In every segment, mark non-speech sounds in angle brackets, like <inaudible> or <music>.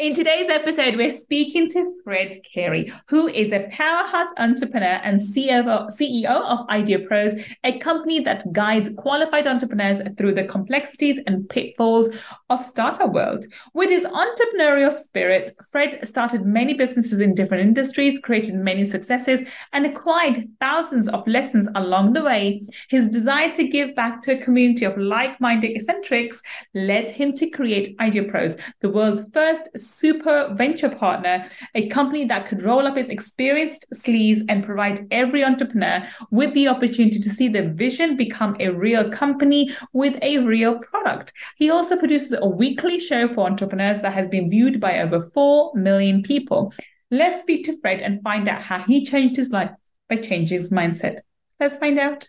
In today's episode, we're speaking to Fred Cary, who is a powerhouse entrepreneur and CEO of IdeaPros, a company that guides qualified entrepreneurs through the complexities and pitfalls of startup world. With his entrepreneurial spirit, Fred started many businesses in different industries, created many successes, and acquired thousands of lessons along the way. His desire to give back to a community of like-minded eccentrics led him to create IdeaPros, the world's first super venture partner, a company that could roll up its experienced sleeves and provide every entrepreneur with the opportunity to see their vision become a real company with a real product. He also produces a weekly show for entrepreneurs that has been viewed by over 4 million people. Let's speak to Fred and find out how he changed his life by changing his mindset. Let's find out.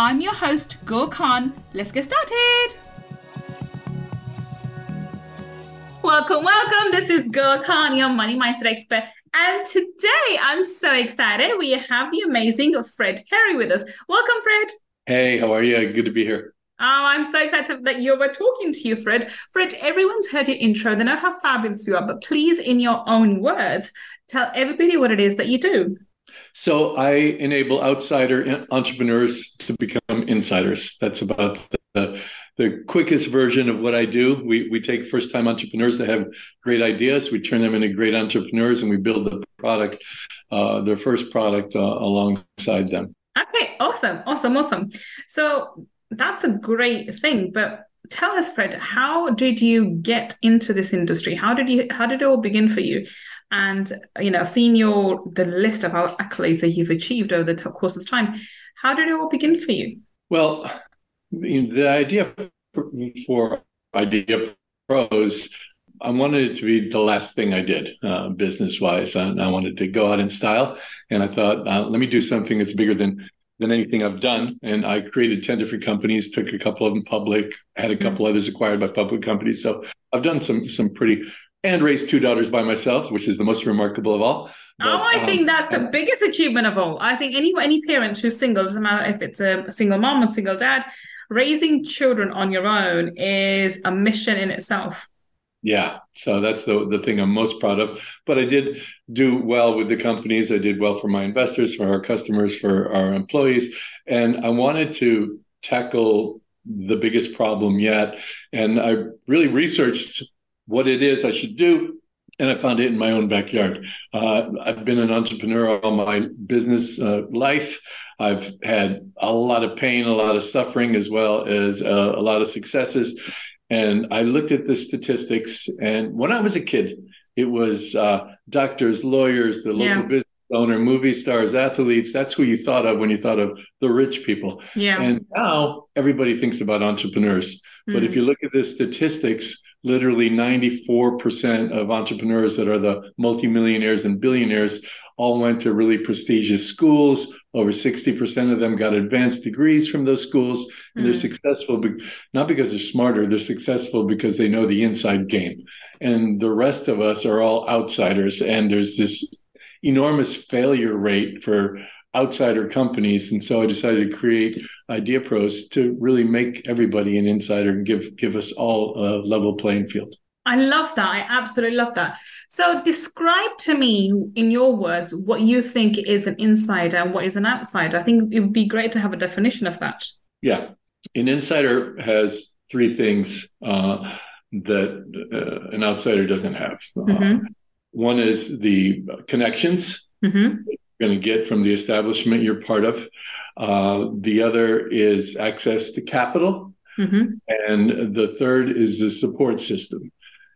I'm your host, Gull Khan. Let's get started. Welcome, welcome. This is Gull Khan, your money mindset expert. And today I'm so excited. We have the amazing Fred Cary with us. Welcome, Fred. Hey, how are you? Good to be here. Oh, I'm so excited that you were talking to you, Fred. Fred, everyone's heard your intro. They know how fabulous you are, but please, in your own words, tell everybody what it is that you do. So I enable outsider entrepreneurs to become insiders. That's about the, the quickest version of what I do. We, we take first time entrepreneurs that have great ideas, we turn them into great entrepreneurs, and we build the product, uh, their first product uh, alongside them. Okay, awesome, awesome, awesome. So that's a great thing. But tell us, Fred, how did you get into this industry? How did you how did it all begin for you? And you know, I've seen your the list of accolades that you've achieved over the course of time. How did it all begin for you? Well, the idea for Idea Pros, I wanted it to be the last thing I did uh, business wise. And I wanted to go out in style. And I thought, uh, let me do something that's bigger than than anything I've done. And I created 10 different companies, took a couple of them public, had a couple mm-hmm. others acquired by public companies. So I've done some some pretty and raised two daughters by myself, which is the most remarkable of all. But, oh, I um, think that's the biggest achievement of all. I think any any parent who's single, doesn't matter if it's a single mom or single dad, raising children on your own is a mission in itself. Yeah, so that's the the thing I'm most proud of. But I did do well with the companies. I did well for my investors, for our customers, for our employees, and I wanted to tackle the biggest problem yet. And I really researched what it is I should do. And I found it in my own backyard. Uh, I've been an entrepreneur all my business uh, life. I've had a lot of pain, a lot of suffering, as well as uh, a lot of successes. And I looked at the statistics. And when I was a kid, it was uh, doctors, lawyers, the local yeah. business owner, movie stars, athletes. That's who you thought of when you thought of the rich people. Yeah. And now everybody thinks about entrepreneurs. Mm. But if hmm. you look at the statistics, literally 94% of entrepreneurs that are the multimillionaires and billionaires all went to really prestigious schools. Over 60% of them got advanced degrees from those schools. And mm-hmm. they're successful, not because they're smarter, they're successful because they know the inside game. And the rest of us are all outsiders. And there's this enormous failure rate for outsider companies. And so I decided to create IdeaPros to really make everybody an insider and give give us all a level playing field. I love that. I absolutely love that. So describe to me in your words what you think is an insider and what is an outsider. I think it would be great to have a definition of that. Yeah. An insider has three things uh, that uh, an outsider doesn't have. Uh, mm-hmm. Uh, one is the connections. Mm-hmm going to get from the establishment you're part of. Uh, the other is access to capital. Mm-hmm. And the third is the support system.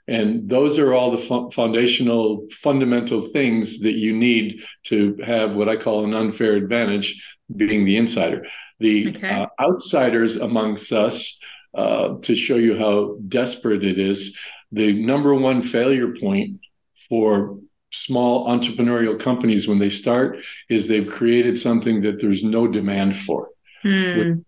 And those are all the foundational, fundamental things that you need to have what I call an unfair advantage, being the insider. The okay. uh, outsiders amongst us uh, to show you how desperate it is. The number one failure point for small entrepreneurial companies when they start is they've created something that there's no demand for. Mm.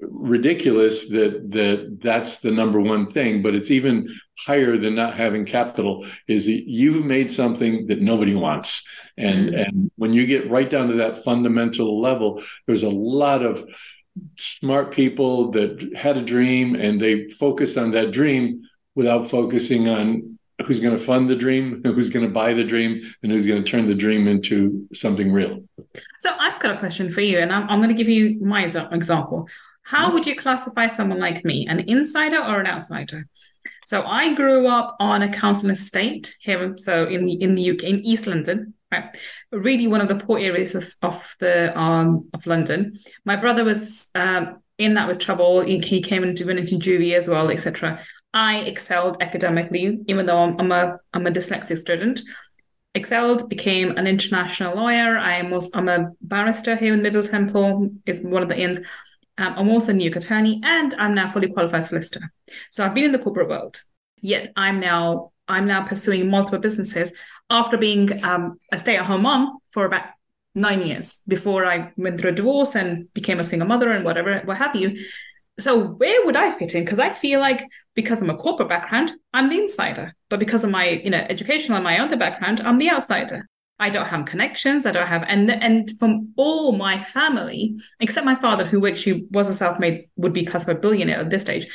Ridiculous that that that's the number one thing, but it's even higher than not having capital. Is that you've made something that nobody wants, and mm. and when you get right down to that fundamental level, there's a lot of smart people that had a dream and they focused on that dream without focusing on who's going to fund the dream, who's going to buy the dream, and who's going to turn the dream into something real. So I've got a question for you, and I'm, I'm going to give you my example. How would you classify someone like me, an insider or an outsider? So I grew up on a council estate here, so in the in the UK, in East London, right? Really one of the poor areas of, of the um of London. My brother was um in that with trouble. He, he came into went into juvie as well, etc. I excelled academically, even though I'm, I'm a I'm a dyslexic student. Excelled, became an international lawyer. I'm also, I'm a barrister here in Middle Temple. Is one of the inns. Um, I'm also a New York attorney, and I'm now fully qualified solicitor. So I've been in the corporate world. Yet I'm now I'm now pursuing multiple businesses after being um, a stay-at-home mom for about nine years before I went through a divorce and became a single mother and whatever, what have you. So where would I fit in? Because I feel like because I'm a corporate background, I'm the insider. But because of my, you know, educational and my other background, I'm the outsider. I don't have connections. I don't have, and and from all my family, except my father, who actually was a self-made, would be classified billionaire at this stage.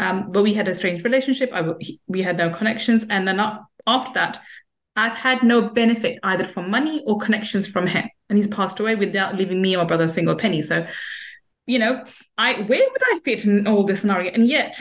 Um, but we had a strange relationship. I, we had no connections, and then after that, I've had no benefit either from money or connections from him, and he's passed away without leaving me or my brother a single penny. So you know, I where would I fit in all this scenario? And yet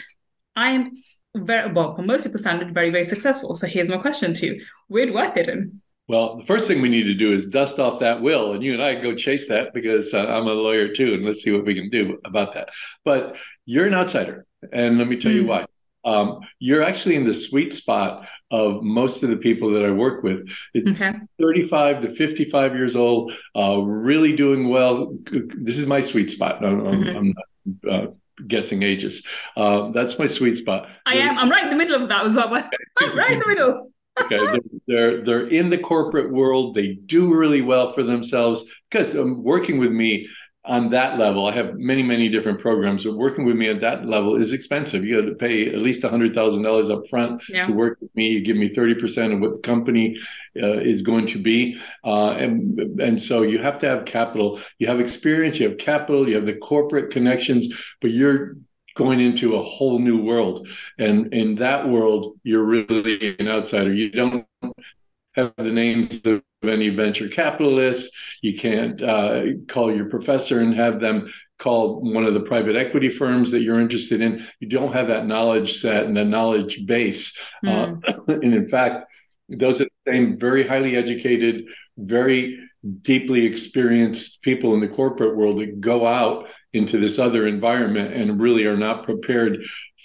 I am very well, for most people standard, very, very successful. So here's my question to you. Where do I fit in? Well, the first thing we need to do is dust off that will, and you and I go chase that because uh, I'm a lawyer too, and let's see what we can do about that. But you're an outsider, and let me tell mm. you why. Um, you're actually in the sweet spot of most of the people that I work with. It's okay. 35 to 55 years old, uh, really doing well. This is my sweet spot. I'm, mm-hmm. I'm not uh, guessing ages. Uh, that's my sweet spot. I am. I'm right in the middle of that as well. I'm <laughs> right in the middle. <laughs> okay, they're they're in the corporate world. They do really well for themselves because um, working with me on that level, I have many, many different programs, but working with me at that level is expensive. You got to pay at least $100,000 up front yeah. to work with me. You give me 30% of what the company uh, is going to be. Uh, and, and so you have to have capital. You have experience, you have capital, you have the corporate connections, but you're going into a whole new world. And in that world, you're really an outsider. You don't have the names of any venture capitalists. You can't uh, call your professor and have them call one of the private equity firms that you're interested in. You don't have that knowledge set and that knowledge base. Mm. Uh, <clears throat> and in fact, those are the same very highly educated, very deeply experienced people in the corporate world that go out into this other environment and really are not prepared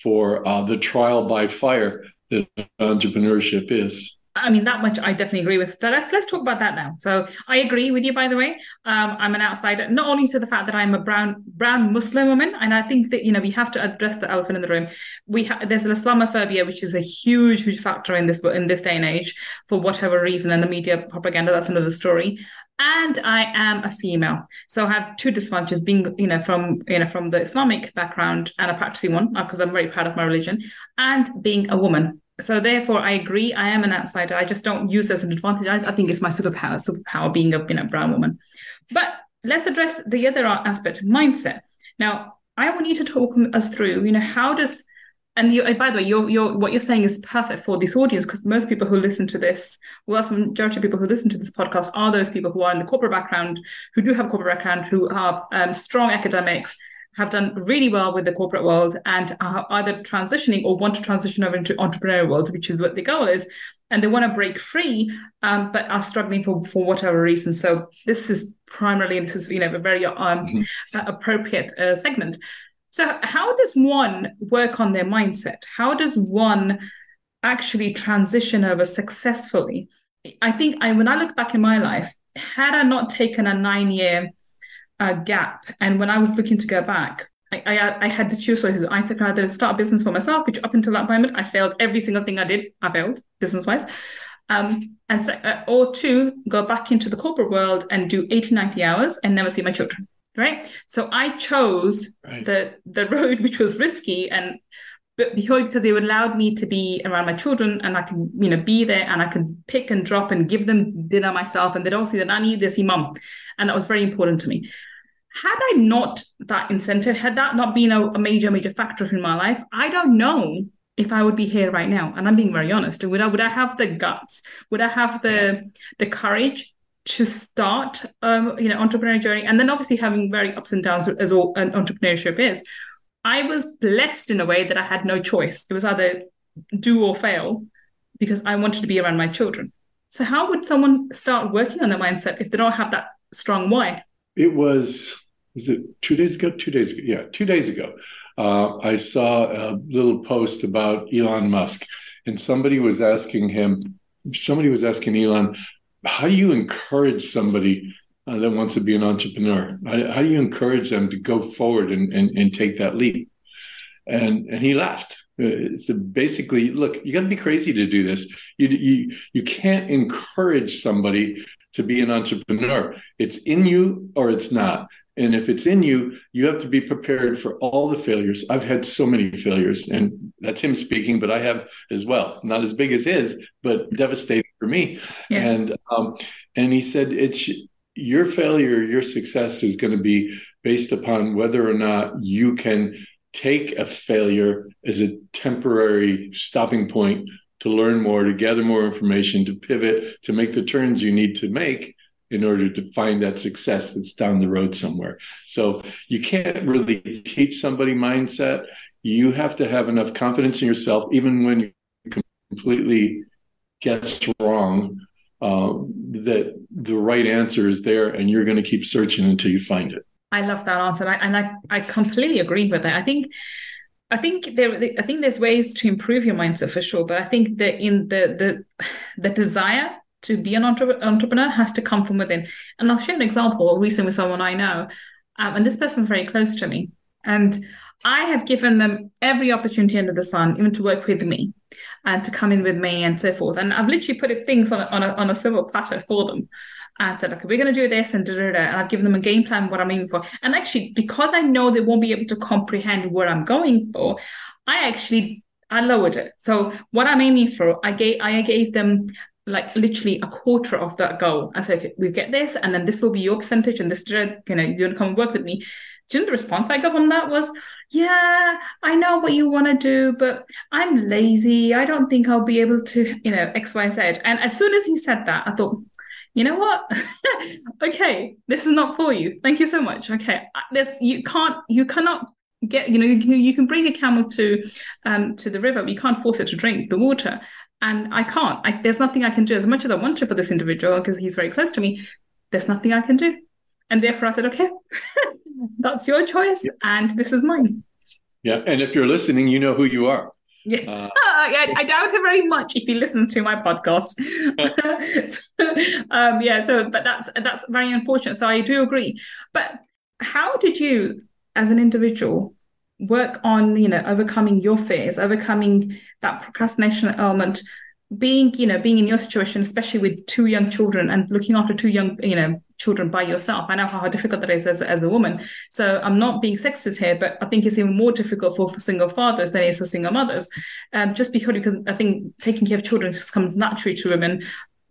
for uh, the trial by fire that entrepreneurship is. I mean, that much I definitely agree with. But let's let's talk about that now. So I agree with you. By the way, um, I'm an outsider, not only to the fact that I'm a brown brown Muslim woman, and I think that you know we have to address the elephant in the room. We ha- there's an Islamophobia, which is a huge huge factor in this in this day and age for whatever reason, and the media propaganda. That's another story. And I am a female, so I have two disadvantages: being you know from you know from the Islamic background and a practicing one, because I'm very proud of my religion, and being a woman so therefore i agree. I am an outsider. I just don't use as an advantage. I, I think it's my superpower superpower being a you know, brown woman. But let's address the other aspect mindset. Now i want you to talk us through you know how does and you, by the way, you're, you're, what you're saying is perfect for this audience because most people who listen to this, well, some majority of people who listen to this podcast are those people who are in the corporate background, who do have corporate background, who have um, strong academics, have done really well with the corporate world and are either transitioning or want to transition over into entrepreneurial world, which is what the goal is. And they want to break free, um, but are struggling for, for whatever reason. So this is primarily, this is, you know, a very um, mm-hmm. appropriate uh, segment. So how does one work on their mindset? How does one actually transition over successfully? I think I, when I look back in my life, had I not taken a nine year uh, gap. And when I was looking to go back, I, I, I had the two choices. I could either start a business for myself, which up until that moment I failed every single thing I did. I failed business wise. Um, and so, uh, or two, go back into the corporate world and do 80, 90 hours and never see my children. Right. So I chose right. the the <laughs> road which was risky and but because it allowed me to be around my children and I can, you know, be there and I can pick and drop and give them dinner myself and they don't see the nanny, they see mom. And that was very important to me. Had I not that incentive, had that not been a, a major, major factor in my life, I don't know if I would be here right now. And I'm being very honest. Would I would I have the guts? Would I have the the courage to start um, you know, entrepreneurial journey? And then obviously having very ups and downs as all an entrepreneurship is. I was blessed in a way that I had no choice. It was either do or fail because I wanted to be around my children. So how would someone start working on their mindset if they don't have that strong why? It was was it two days ago? Two days ago, yeah, two days ago. Uh, I saw a little post about Elon Musk, and somebody was asking him. Somebody was asking Elon, "How do you encourage somebody uh, that wants to be an entrepreneur? How, how, do you encourage them to go forward and, and, and take that leap? And and he laughed. Uh, so basically, look, you got to be crazy to do this. You, you you can't encourage somebody to be an entrepreneur. It's in you or it's not. And if it's in you, you have to be prepared for all the failures. I've had so many failures, and that's him speaking, but I have as well. Not as big as his, but devastating for me. Yeah. And um, and he said it's your failure, your success is going to be based upon whether or not you can take a failure as a temporary stopping point to learn more, to gather more information, to pivot, to make the turns you need to make in order to find that success that's down the road somewhere. So you can't really teach somebody mindset. You have to have enough confidence in yourself, even when you completely guess wrong, uh, that the right answer is there and you're going to keep searching until you find it. I love that answer. and I, I completely agree with it. I think I think there I think there's ways to improve your mindset for sure, but I think that in the the the desire to be an entre- entrepreneur has to come from within. And I'll share an example recently with someone I know, um, and this person's very close to me, and I have given them every opportunity under the sun, even to work with me and to come in with me and so forth. And I've literally put things on a, on a, on a silver platter for them and said, okay, we're going to do this and da, da, da, and I've given them a game plan, what I'm aiming for. And actually, because I know they won't be able to comprehend what I'm going for, I actually I lowered it. So what I'm aiming for, I gave I gave them like literally a quarter of that goal and say, okay, we get this, and then this will be your percentage, and this, you know, you're gonna come and work with me. Do you know the response I got from that was, yeah, I know what you want to do, but I'm lazy. I don't think I'll be able to, you know, X, Y, Z. And as soon as he said that, I thought, you know what? <laughs> okay, this is not for you. Thank you so much. Okay, there's you can't you cannot get you know you, you can bring a camel to um to the river, but you can't force it to drink the water. And I can't. I, there's nothing I can do. As much as I want to for this individual because he's very close to me, there's nothing I can do. And therefore, I said, okay, <laughs> that's your choice, yeah. and this is mine. Yeah, and if you're listening, you know who you are. Yeah, uh, <laughs> I, I, doubt it very much if he listens to my podcast. <laughs> um, yeah, so but that's that's very unfortunate. So I do agree. But how did you, as an individual, work on you know overcoming your fears, overcoming that procrastination element? Being you know being in your situation especially with two young children and looking after two young you know children by yourself. I know how difficult that is as, as a woman. So i'm not being sexist here but i think it's even more difficult for, for single fathers than it is for single mothers. Um, just because because i think taking care of children just comes naturally to women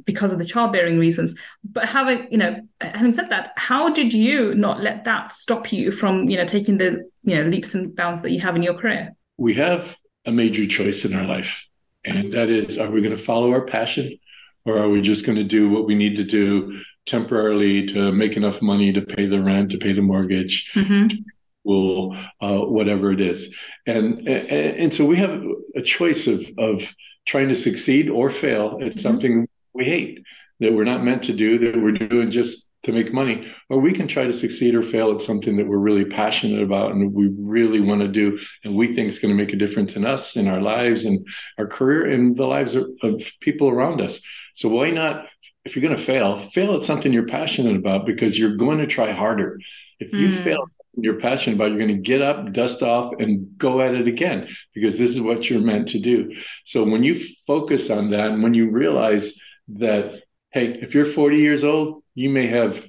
because of the childbearing reasons. But having you know having said that how did you not let that stop you from you know taking the you know leaps and bounds that you have in your career? We have a major choice in our life and that is, are we going to follow our passion or are we just going to do what we need to do temporarily to make enough money to pay the rent, to pay the mortgage, mm-hmm. will, uh, whatever it is. And, and, and so we have a choice of, of trying to succeed or fail at mm-hmm. something we hate that we're not meant to do, that we're doing just to make money, or we can try to succeed or fail at something that we're really passionate about and we really want to do, and we think is going to make a difference in us, in our lives, and our career, and the lives of, of people around us. So why not? If you're going to fail, fail at something you're passionate about because you're going to try harder. If you mm. fail you're passionate about, you're going to get up, dust off, and go at it again because this is what you're meant to do. So when you focus on that and when you realize that, hey, if you're 40 years old, you may have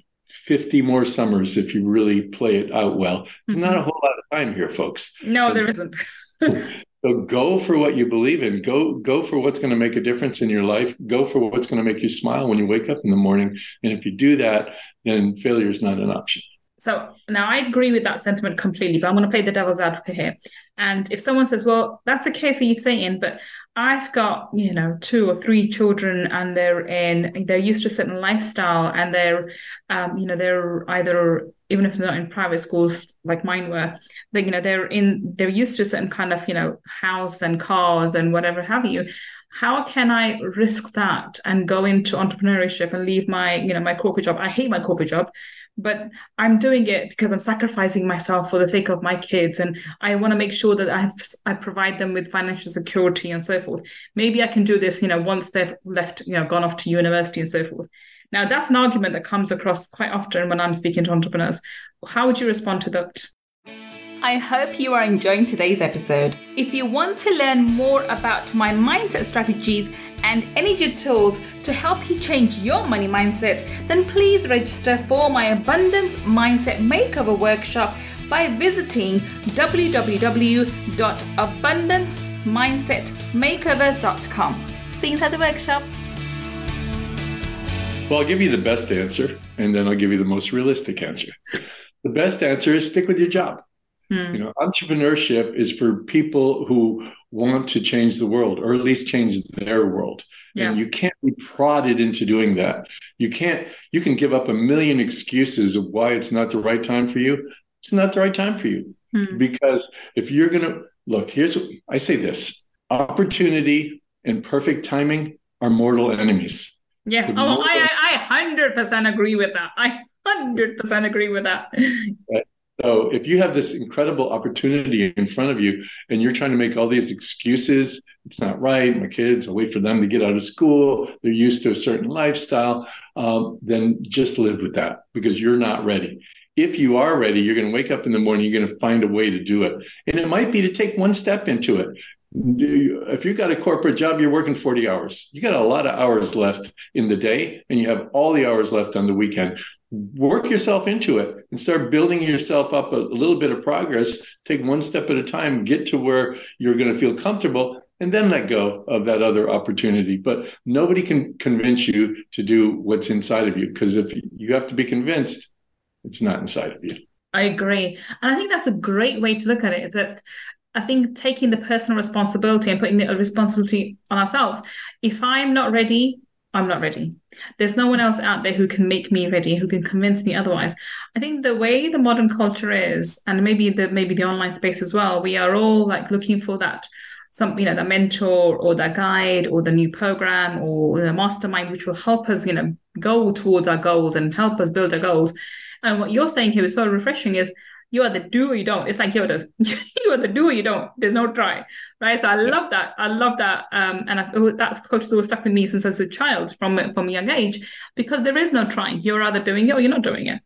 50 more summers if you really play it out well. There's mm-hmm. not a whole lot of time here, folks. No, there isn't. <laughs> so go for what you believe in. Go go for what's going to make a difference in your life. Go for what's going to make you smile when you wake up in the morning. And if you do that, then failure is not an option. So now I agree with that sentiment completely, but I'm going to play the devil's advocate here. And if someone says, well, that's okay for you saying, but I've got, you know, two or three children and they're in, they're used to a certain lifestyle and they're, um, you know, they're either, even if they're not in private schools like mine were, they, you know, they're in, they're used to a certain kind of, you know, house and cars and whatever have you how can I risk that and go into entrepreneurship and leave my, you know, my corporate job? I hate my corporate job, but I'm doing it because I'm sacrificing myself for the sake of my kids, and I want to make sure that I have, I provide them with financial security and so forth. Maybe I can do this, you know, once they've left, you know, gone off to university and so forth. Now that's an argument that comes across quite often when I'm speaking to entrepreneurs. How would you respond to that? I hope you are enjoying today's episode. If you want to learn more about my mindset strategies and energy tools to help you change your money mindset, then please register for my Abundance Mindset Makeover Workshop by visiting www.abundancemindsetmakeover.com. See you inside the workshop. Well, I'll give you the best answer, and then I'll give you the most realistic answer. The best answer is stick with your job. Hmm. You know, entrepreneurship is for people who want to change the world, or at least change their world. Yeah. And you can't be prodded into doing that. You can't. You can give up a million excuses of why it's not the right time for you. It's not the right time for you hmm. because if you're gonna look, here's what I say: this opportunity and perfect timing are mortal enemies. Yeah. oh, I I hundred percent agree with that. I hundred percent agree with that. So if you have this incredible opportunity in front of you and you're trying to make all these excuses, it's not right, my kids, I'll wait for them to get out of school, they're used to a certain lifestyle, um, then just live with that because you're not ready. If you are ready, you're going to wake up in the morning, you're going to find a way to do it. And it might be to take one step into it. If you've got a corporate job, you're working 40 hours. You got a lot of hours left in the day, and you have all the hours left on the weekend work yourself into it and start building yourself up a, a, little bit of progress. Take one step at a time get to where you're going to feel comfortable and then let go of that other opportunity. But nobody can convince you to do what's inside of you because if you have to be convinced it's not inside of you. I agree. And i think that's a great way to look at it that I think taking the personal responsibility and putting the responsibility on ourselves. If I'm not ready, I'm not ready. There's no one else out there who can make me ready, who can convince me otherwise. I think the way the modern culture is, and maybe the maybe the online space as well, we are all like looking for that some you know the mentor or the guide or the new program or the mastermind which will help us you know go towards our goals and help us build our goals and what you're saying here is so refreshing is you are the do or you don't. It's like you're the <laughs> you are the do or you don't. There's no try, right? So I love that. I love that, um, and I, oh, that quote has always stuck with me since as a child, from from a young age, because there is no trying. You're either doing it or you're not doing it,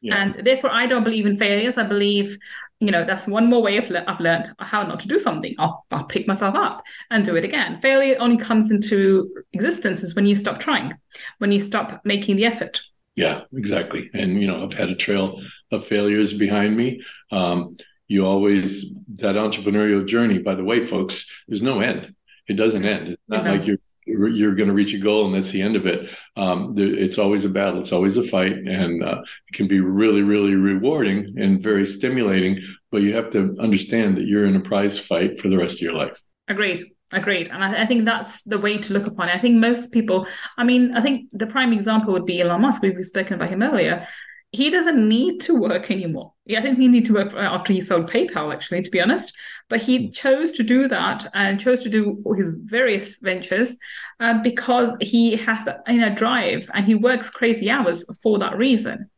yeah. and therefore I don't believe in failures. I believe, you know, that's one more way of le- I've learned how not to do something. I'll, I'll pick myself up and do it again. Failure only comes into existence is when you stop trying, when you stop making the effort. Yeah, exactly. And you know, I've had a trail of failures behind me. Um, you always that entrepreneurial journey. By the way, folks, there's no end. It doesn't end. It's not like you're you're going to reach a goal and that's the end of it. Um, it's always a battle. It's always a fight, and uh, it can be really, really rewarding and very stimulating. But you have to understand that you're in a prize fight for the rest of your life. Agreed. Agreed. And I, I, think that's the way to look upon it. I think most people, I mean, I think the prime example would be Elon Musk. We've spoken about him earlier. He doesn't need to work anymore. Yeah, I think he need to work after he sold PayPal, actually, to be honest. But he hmm. chose to do that and chose to do his various ventures uh, because he has that you know drive and he works crazy hours for that reason.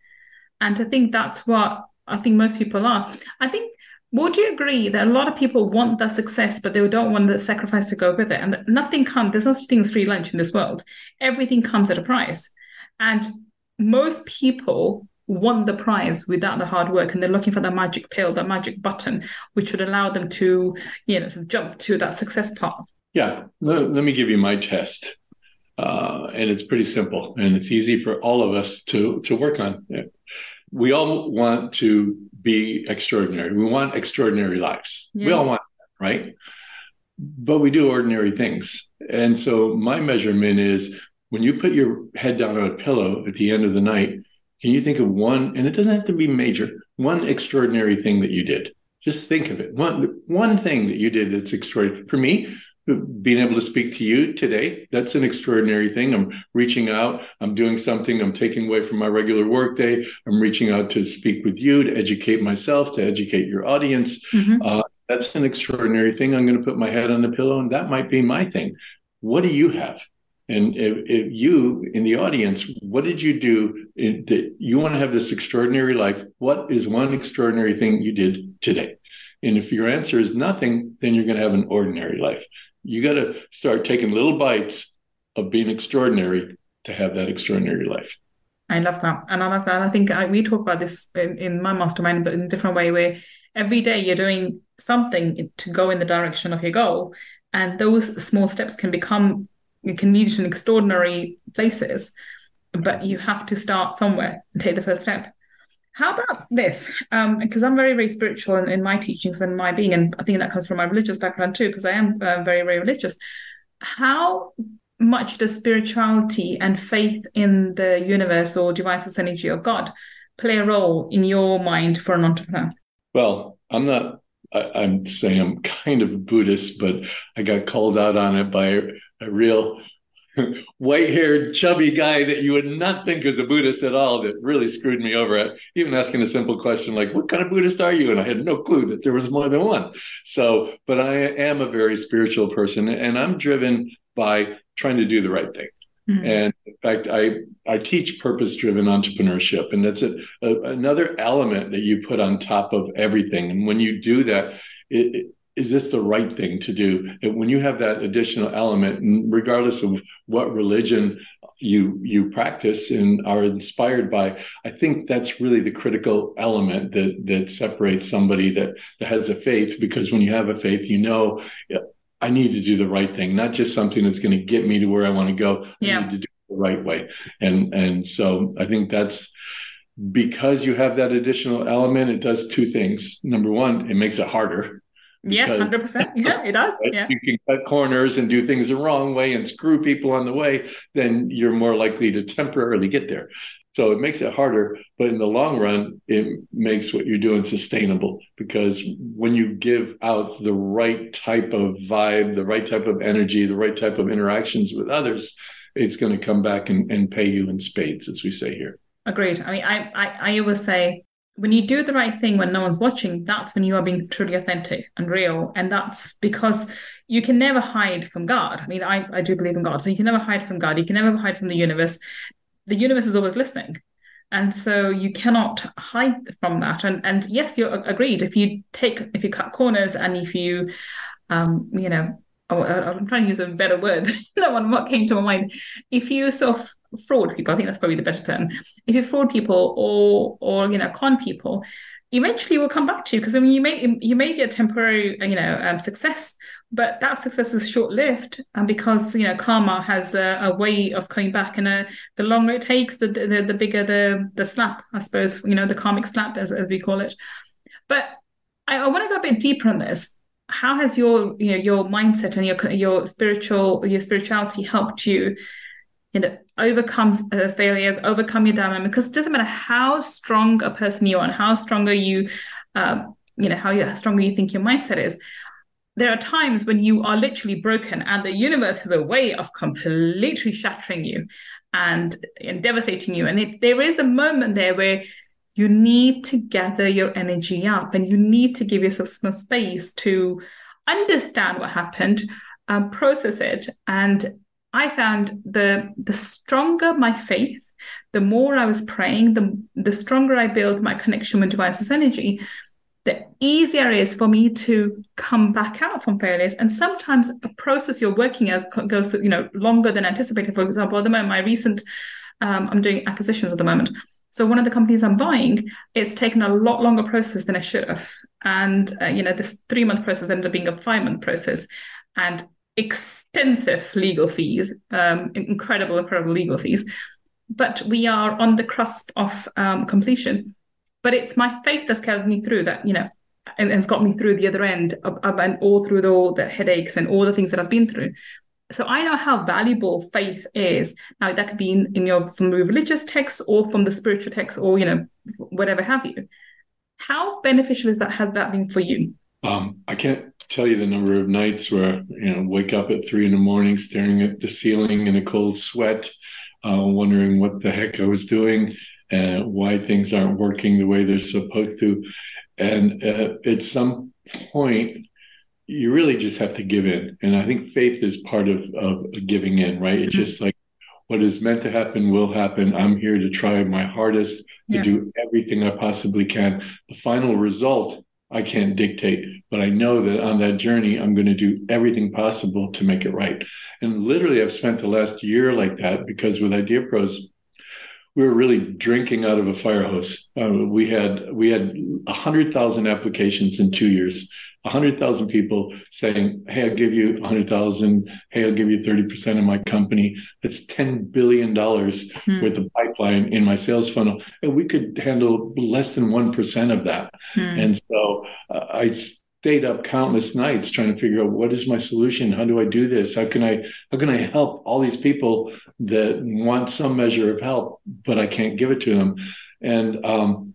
And I think that's what I think most people are. I think would you agree that a lot of people want that success, but they don't want the sacrifice to go with it? And nothing comes, there's no such thing as free lunch in this world. Everything comes at a price. And most people won the prize without the hard work and they're looking for that magic pill, that magic button, which would allow them to, you know, of jump to that success path. Yeah. Let, let me give you my test. Uh, and it's pretty simple and it's easy for all of us to, to work on. We all want to be extraordinary. We want extraordinary lives. Yeah. We all want that, right? But we do ordinary things. And so my measurement is when you put your head down on a pillow at the end of the night, can you think of one, and it doesn't have to be major, one extraordinary thing that you did? Just think of it. One one thing that you did that's extraordinary. For me, being able to speak to you today, that's an extraordinary thing. I'm reaching out, I'm doing something, I'm taking away from my regular workday. I'm reaching out to speak with you, to educate myself, to educate your audience. Mm-hmm. Uh, that's an extraordinary thing. I'm going to put my head on the pillow, and that might be my thing. What do you have? And if, if, you in the audience, what did you do in, that you want to have this extraordinary life? What is one extraordinary thing you did today? And if your answer is nothing, then you're going to have an ordinary life. You got to start taking little bites of being extraordinary to have that extraordinary life. I love that. And I love that. I think I, we talk about this in, in my mastermind, but in a different way, where every day you're doing something to go in the direction of your goal. And those small steps can become can lead to extraordinary places, but you have to start somewhere and take the first step. How about this? Because um, I'm very, very spiritual in, in, my teachings and my being, and I think that comes from my religious background too, because I am uh, very, very religious. How much does spirituality and faith in the universe or divine energy or God play a role in your mind for an entrepreneur? Well, I'm not I, am saying I'm kind of a Buddhist, but I got called out on it by a real white haired, chubby guy that you would not think was a Buddhist at all that really screwed me over. At even asking a simple question like, What kind of Buddhist are you? And I had no clue that there was more than one. So, but I am a very spiritual person and I'm driven by trying to do the right thing. Mm-hmm. And in fact, I, I teach purpose driven entrepreneurship, and that's a, a, another element that you put on top of everything. And when you do that, it, it, is this the right thing to do? And when you have that additional element, regardless of what religion you you practice and are inspired by, I think that's really the critical element that that separates somebody that that has a faith. Because when you have a faith, you know I need to do the right thing, not just something that's going to get me to where I want to go. Yeah. I need to do it the right way. And and so I think that's because you have that additional element, it does two things. Number one, it makes it harder. Yeah, hundred percent. <laughs> Yeah, it does. Yeah. You can cut corners and do things the wrong way and screw people on the way, then you're more likely to temporarily get there. So it makes it harder, but in the long run, it makes what you're doing sustainable because when you give out the right type of vibe, the right type of energy, the right type of interactions with others, it's going to come back and, and pay you in spades, as we say here. Agreed. I mean, I, I, I always say when you do the right thing when no one's watching, that's when you are being truly authentic and real. And that's because you can never hide from God. I mean, I, I do believe in God. So you can never hide from God. You can never hide from the universe the universe is always listening and so you cannot hide from that and and yes you're agreed if you take if you cut corners and if you um you know oh, I'm trying to use a better word. <laughs> That one what came to my mind. If you sort of fraud people I think that's probably the better term. If you fraud people or or you know con people eventually will come back to you because I mean you may you may get temporary you know um, success but that success is short lived and because you know karma has a, a way of coming back and uh, the longer it takes the, the the bigger the the slap I suppose you know the karmic slap as, as we call it. But I, I want to go a bit deeper on this how has your you know your mindset and your your spiritual your spirituality helped you you know overcome uh, failures overcome your diamond because it doesn't matter how strong a person you are and how stronger you um, you know how, you, how stronger you think your mindset is there are times when you are literally broken and the universe has a way of completely shattering you and, and devastating you. And it, there is a moment there where you need to gather your energy up and you need to give yourself some space to understand what happened um, process it and I found the the stronger my faith, the more I was praying, the the stronger I build my connection with divine energy, the easier it is for me to come back out from failures. And sometimes the process you're working as goes you know longer than anticipated. For example, at the moment, my recent um, I'm doing acquisitions at the moment. So one of the companies I'm buying, it's taken a lot longer process than it should have. And, uh, you know, this three month process ended up being a five month process and extensive legal fees, um, incredible, incredible legal fees. But we are on the cusp of um, completion. But it's my faith that's carried me through that, you know, and, has got me through the other end of, of, and all through the, all the headaches and all the things that I've been through. So I know how valuable faith is. Now that could be in, in your from religious text or from the spiritual text or you know whatever have you. How beneficial is that? Has that been for you? Um, I can't tell you the number of nights where you know wake up at three in the morning, staring at the ceiling in a cold sweat, uh, wondering what the heck I was doing and why things aren't working the way they're supposed to. And uh, at some point, you really just have to give in. And I think faith is part of, of giving in, right? It's mm-hmm. just like what is meant to happen will happen. I'm here to try my hardest to yeah. do everything I possibly can. The final result, I can't dictate, but I know that on that journey, I'm going to do everything possible to make it right. And literally, I've spent the last year like that because with IdeaPros, we were really drinking out of a fire hose. Uh, we had we had a hundred thousand applications in two years 100,000 people saying, Hey, I'll give you 100,000. Hey, I'll give you 30% of my company. That's $10 billion hmm. worth of pipeline in my sales funnel. And we could handle less than 1% of that. Hmm. And so uh, I stayed up countless nights trying to figure out what is my solution? How do I do this? How can I, how can I help all these people that want some measure of help, but I can't give it to them? And, um,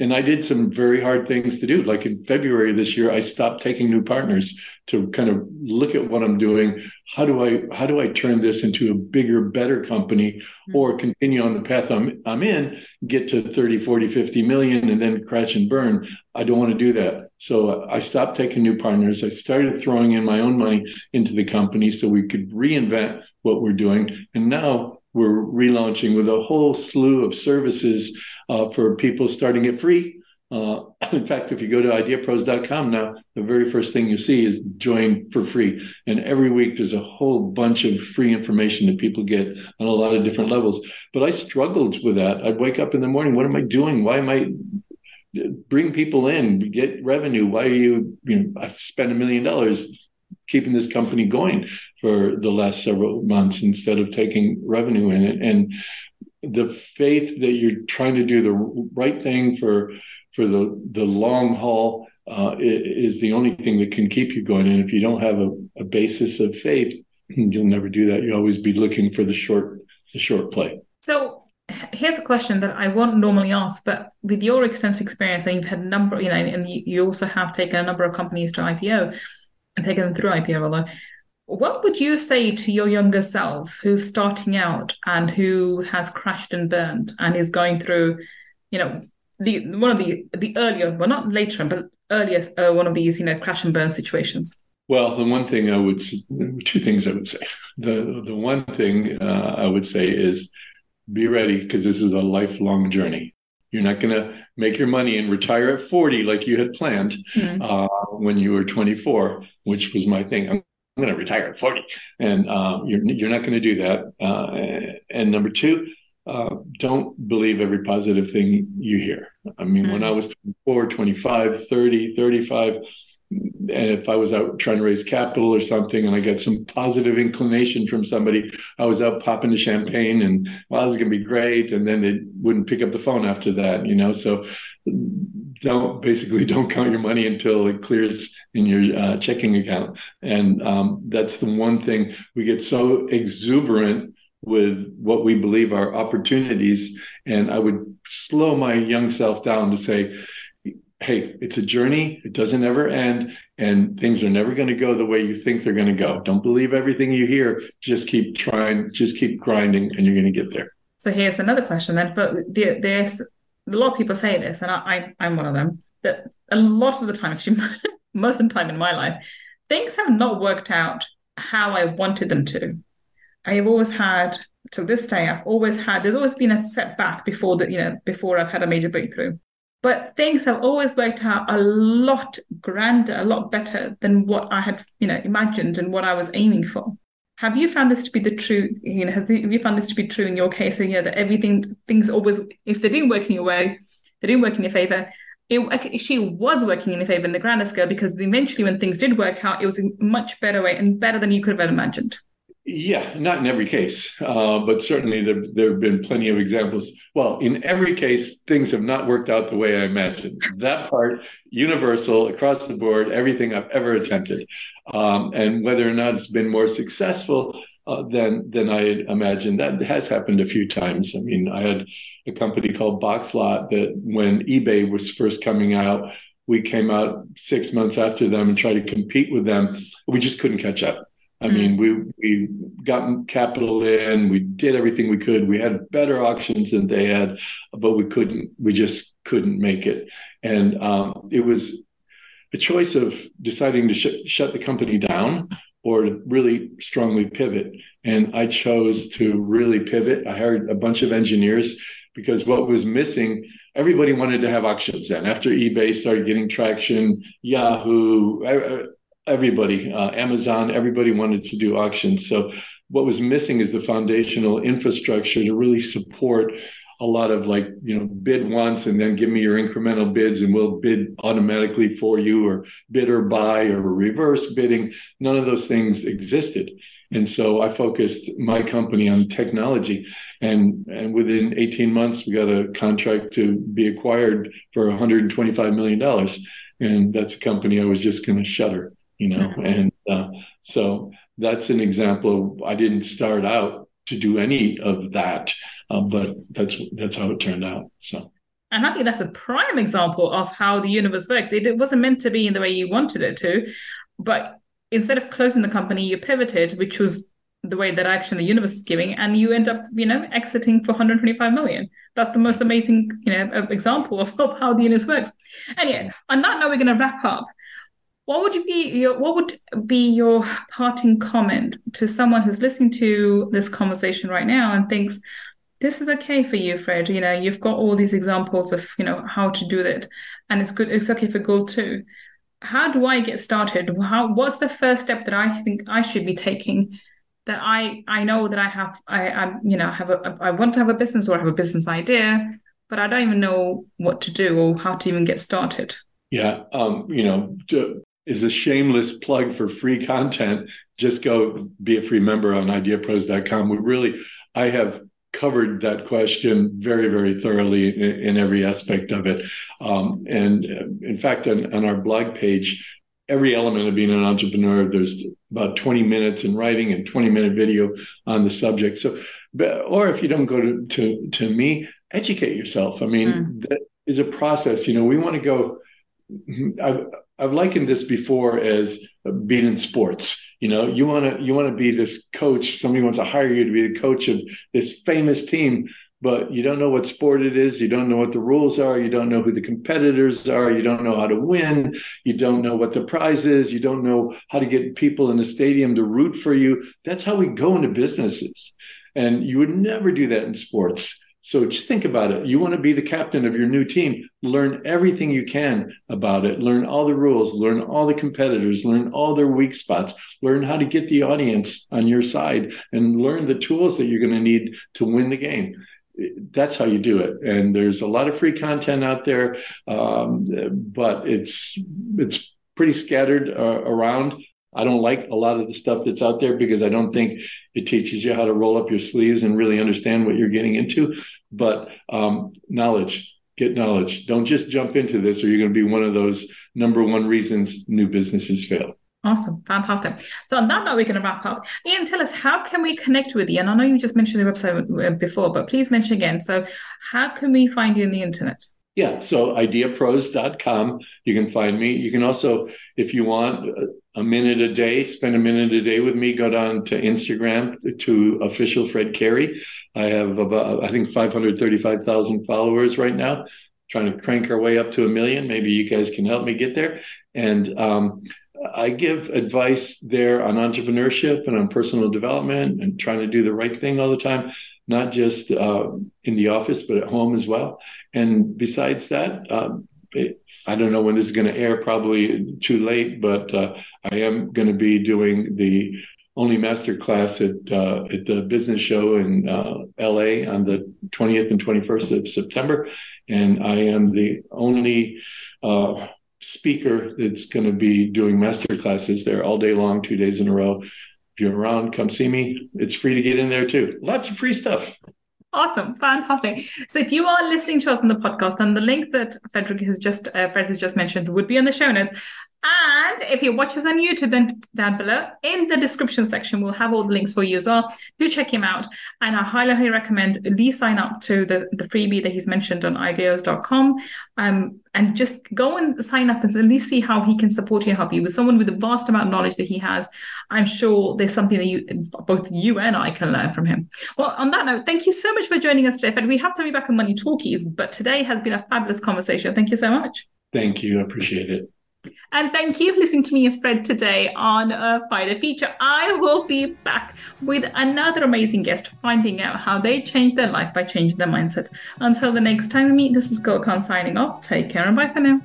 and I did some very hard things to do. Like in February this year, I stopped taking new partners to kind of look at what I'm doing. How do I how do I turn this into a bigger, better company mm-hmm. or continue on the path I'm I'm in, get to 30, 40, 50 million and then crash and burn? I don't want to do that. So I stopped taking new partners. I started throwing in my own money into the company so we could reinvent what we're doing. And now we're relaunching with a whole slew of services uh, for people starting it free. Uh, <clears throat> in fact, if you go to ideapros.com now, the very first thing you see is join for free. And every week there's a whole bunch of free information that people get on a lot of different levels. But I struggled with that. I'd wake up in the morning, what am I doing? Why am I bring people in, get revenue? Why are you, you know, I spent a million dollars keeping this company going for the last several months instead of taking revenue in it. And the faith that you're trying to do the right thing for for the the long haul uh, is the only thing that can keep you going. And if you don't have a, a basis of faith, <laughs> you'll never do that. You'll always be looking for the short the short play. So here's a question that I won't normally ask, but with your extensive experience, and you've had a number, you know, and you also have taken a number of companies to IPO and taken them through IPO, although what would you say to your younger self who's starting out and who has crashed and burned and is going through, you know, the one of the the earlier, well, not later, but earlier uh, one of these, you know, crash and burn situations? Well, the one thing I would, two things I would say. The the one thing uh, I would say is be ready because this is a lifelong journey. You're not going to make your money and retire at 40 like you had planned mm-hmm. uh, when you were 24, which was my thing. I'm I'm going to retire at 40. And uh, you're, you're not going to do that. Uh, and number two, uh, don't believe every positive thing you hear. I mean, mm-hmm. when I was 24, 25, 30, 35, and if I was out trying to raise capital or something and I got some positive inclination from somebody, I was out popping the champagne and, well, going to be great. And then they wouldn't pick up the phone after that, you know? So don't basically <laughs> don't count your money until it clears in your uh, checking account. And um, that's the one thing we get so exuberant with what we believe are opportunities. And I would slow my young self down to say, hey, it's a journey. It doesn't ever end. And things are never going to go the way you think they're going to go. Don't believe everything you hear. Just keep trying, just keep grinding, and you're going to get there. So here's another question then. For the, there's a lot of people say this, and I, I am one of them. That a lot of the time, actually, <laughs> most of the time in my life, things have not worked out how I wanted them to. I have always had to this day. I've always had. There's always been a setback before that. You know, before I've had a major breakthrough. But things have always worked out a lot grander, a lot better than what I had, you know, imagined and what I was aiming for. have you found this to be the true you know have you found this to be true in your case you know that everything things always if they didn't work in your way they didn't work in your favor it, she was working in your favor in the grander scale because eventually when things did work out it was a much better way and better than you could have imagined yeah, not in every case, uh, but certainly there, there have been plenty of examples. Well, in every case, things have not worked out the way I imagined. That part, universal across the board, everything I've ever attempted. Um, and whether or not it's been more successful uh, than than I imagined, that has happened a few times. I mean, I had a company called Boxlot that when eBay was first coming out, we came out six months after them and tried to compete with them. We just couldn't catch up I mm. mean, we we got capital in, we did everything we could. We had better auctions than they had, but we couldn't. We just couldn't make it, and um, it was a choice of deciding to sh- shut the company down or to really strongly pivot. And I chose to really pivot. I hired a bunch of engineers because what was missing everybody wanted to have auctions then after ebay started getting traction yahoo everybody, uh, Amazon, everybody wanted to do auctions. So what was missing is the foundational infrastructure to really support a lot of like you know bid once and then give me your incremental bids and we'll bid automatically for you or bid or buy or reverse bidding. None of those things existed. And so i focused my company on technology. And and within 18 months we got a contract to be acquired for 125 million dollars. And that's a company i was just going to shutter you know mm-hmm. and uh, so that's an example of i didn't start out to do any of that uh, but that's that's how it turned out so and I think that's a prime example of how the universe works. It, it wasn't meant to be in the way you wanted it to, but instead of closing the company, you pivoted, which was the way that action the universe is giving, and you end up, you know, exiting for 125 million. That's the most amazing, you know, example of, of how the universe works. And yeah, on that note, we're going to wrap up. What would you be your what would be your parting comment to someone who's listening to this conversation right now and thinks this is okay for you, Fred? You know, you've got all these examples of, you know, how to do that. And it's good, it's okay for Gull too. How do I get started? How what's the first step that I think I should be taking that I I know that I have I I you know have a I want to have a business or I have a business idea, but I don't even know what to do or how to even get started. Yeah, um, you know, is a shameless plug for free content, just go be a free member on ideapros.com. We really, I have covered that question very, very thoroughly in, in every aspect of it. Um, and uh, in fact, on, on, our blog page, every element of being an entrepreneur, there's about 20 minutes in writing and 20 minute video on the subject. So, or if you don't go to, to, to me, educate yourself. I mean, mm. that is a process. You know, we want to go. I've, I've likened this before as being in sports. You know, you want to you want to be this coach. Somebody wants to hire you to be the coach of this famous team, but you don't know what sport it is. You don't know what the rules are. You don't know who the competitors are. You don't know how to win. You don't know what the prize is. You don't know how to get people in the stadium to root for you. That's how we go into businesses. And you would never do that in sports. So just think about it. You want to be the captain of your new team. Learn everything you can about it. Learn all the rules, learn all the competitors, learn all their weak spots, learn how to get the audience on your side, and learn the tools that you're going to need to win the game. That's how you do it. And there's a lot of free content out there, um, but it's it's pretty scattered uh, around. I don't like a lot of the stuff that's out there because I don't think it teaches you how to roll up your sleeves and really understand what you're getting into. But um, knowledge, get knowledge. Don't just jump into this, or you're going to be one of those number one reasons new businesses fail. Awesome, fantastic. So on that note, we're going to wrap up. Ian, tell us how can we connect with you? And I know you just mentioned the website uh, before, but please mention again. So how can we find you on the internet? Yeah, so ideapros.com. You can find me. You can also, if you want, a minute a day, spend a minute a day with me, go down to Instagram to official Fred Cary. I have about, I think, 535,000 followers right now, trying to crank our way up to a million. Maybe you guys can help me get there. And um, I give advice there on entrepreneurship and on personal development and trying to do the right thing all the time, not just uh, in the office, but at home as well. And besides that, um, it, I don't know when this is going to air, probably too late, but uh, I am going to be doing the only master class at uh, at the business show in uh, LA on the 20th and 21st of September, and I am the only uh, speaker that's going to be doing master classes there all day long, two days in a row. If you're around, come see me. It's free to get in there too. Lots of free stuff. Awesome, fantastic. So if you are listening to us on the podcast, then the link that Frederick has just uh, Fred has just mentioned would be in the show notes. And if you watch us on YouTube, then down below in the description section, we'll have all the links for you as well. Do check him out. And I highly, highly recommend least sign up to the, the freebie that he's mentioned on ideas.com. Um, and just go and sign up and at least see how he can support you and help you. With someone with a vast amount of knowledge that he has, I'm sure there's something that you, both you and I can learn from him. Well, on that note, thank you so much for joining us today. But we have to be back on Money Talkies, but today has been a fabulous conversation. Thank you so much. Thank you. I appreciate it. And thank you for listening to me and Fred today on a Friday feature. I will be back with another amazing guest, finding out how they changed their life by changing their mindset. Until the next time we meet, this is Gull Khan signing off. Take care and bye for now.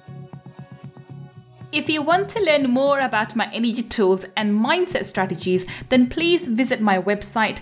If you want to learn more about my energy tools and mindset strategies, then please visit my website